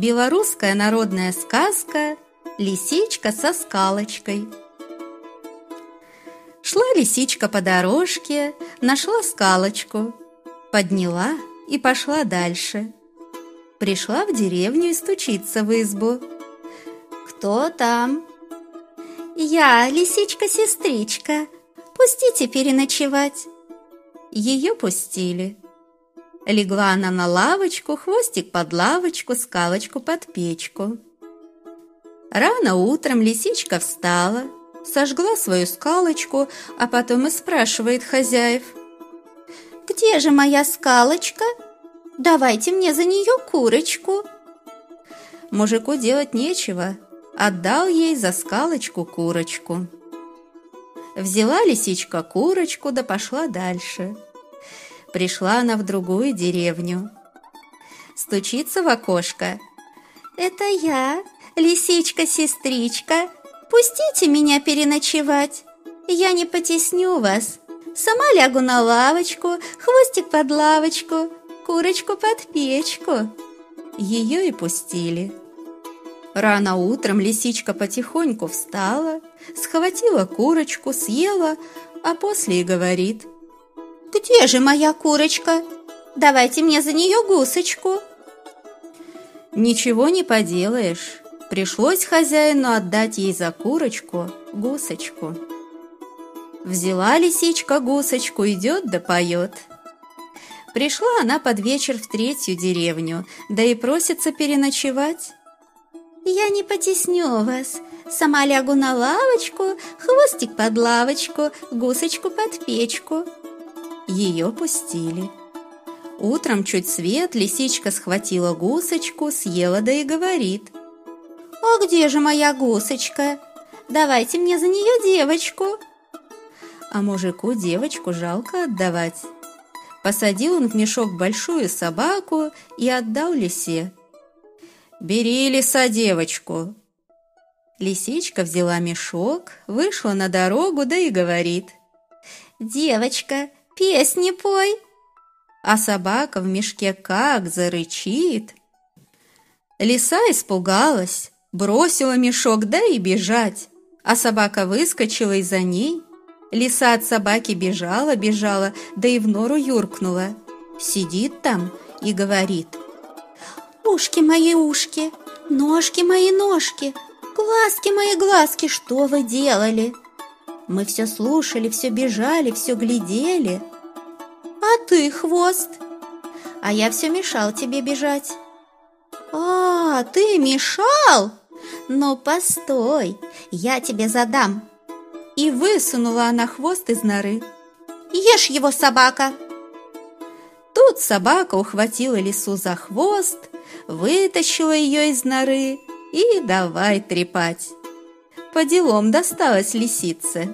Белорусская народная сказка «Лисичка со скалочкой». Шла лисичка по дорожке, нашла скалочку, подняла и пошла дальше. Пришла в деревню и стучится в избу. «Кто там?» «Я, лисичка-сестричка. Пустите переночевать». Ее пустили. Легла она на лавочку, хвостик под лавочку, скалочку под печку. Рано утром лисичка встала, сожгла свою скалочку, а потом и спрашивает хозяев. «Где же моя скалочка? Давайте мне за нее курочку». Мужику делать нечего, отдал ей за скалочку курочку. Взяла лисичка курочку да пошла дальше – Пришла она в другую деревню. Стучится в окошко. «Это я, лисичка-сестричка. Пустите меня переночевать. Я не потесню вас. Сама лягу на лавочку, хвостик под лавочку, курочку под печку». Ее и пустили. Рано утром лисичка потихоньку встала, схватила курочку, съела, а после и говорит – «Где же моя курочка? Давайте мне за нее гусочку!» Ничего не поделаешь. Пришлось хозяину отдать ей за курочку гусочку. Взяла лисичка гусочку, идет да поет. Пришла она под вечер в третью деревню, да и просится переночевать. «Я не потесню вас, сама лягу на лавочку, хвостик под лавочку, гусочку под печку», ее пустили. Утром чуть свет лисичка схватила гусочку, съела да и говорит. «А где же моя гусочка? Давайте мне за нее девочку!» А мужику девочку жалко отдавать. Посадил он в мешок большую собаку и отдал лисе. «Бери, лиса, девочку!» Лисичка взяла мешок, вышла на дорогу, да и говорит. «Девочка, песни пой!» А собака в мешке как зарычит. Лиса испугалась, бросила мешок, да и бежать. А собака выскочила и за ней. Лиса от собаки бежала, бежала, да и в нору юркнула. Сидит там и говорит. «Ушки мои ушки, ножки мои ножки, глазки мои глазки, что вы делали?» Мы все слушали, все бежали, все глядели. А ты, хвост? А я все мешал тебе бежать. А, ты мешал? Ну, постой, я тебе задам. И высунула она хвост из норы. Ешь его, собака! Тут собака ухватила лису за хвост, вытащила ее из норы и давай трепать. По делам досталось лисице.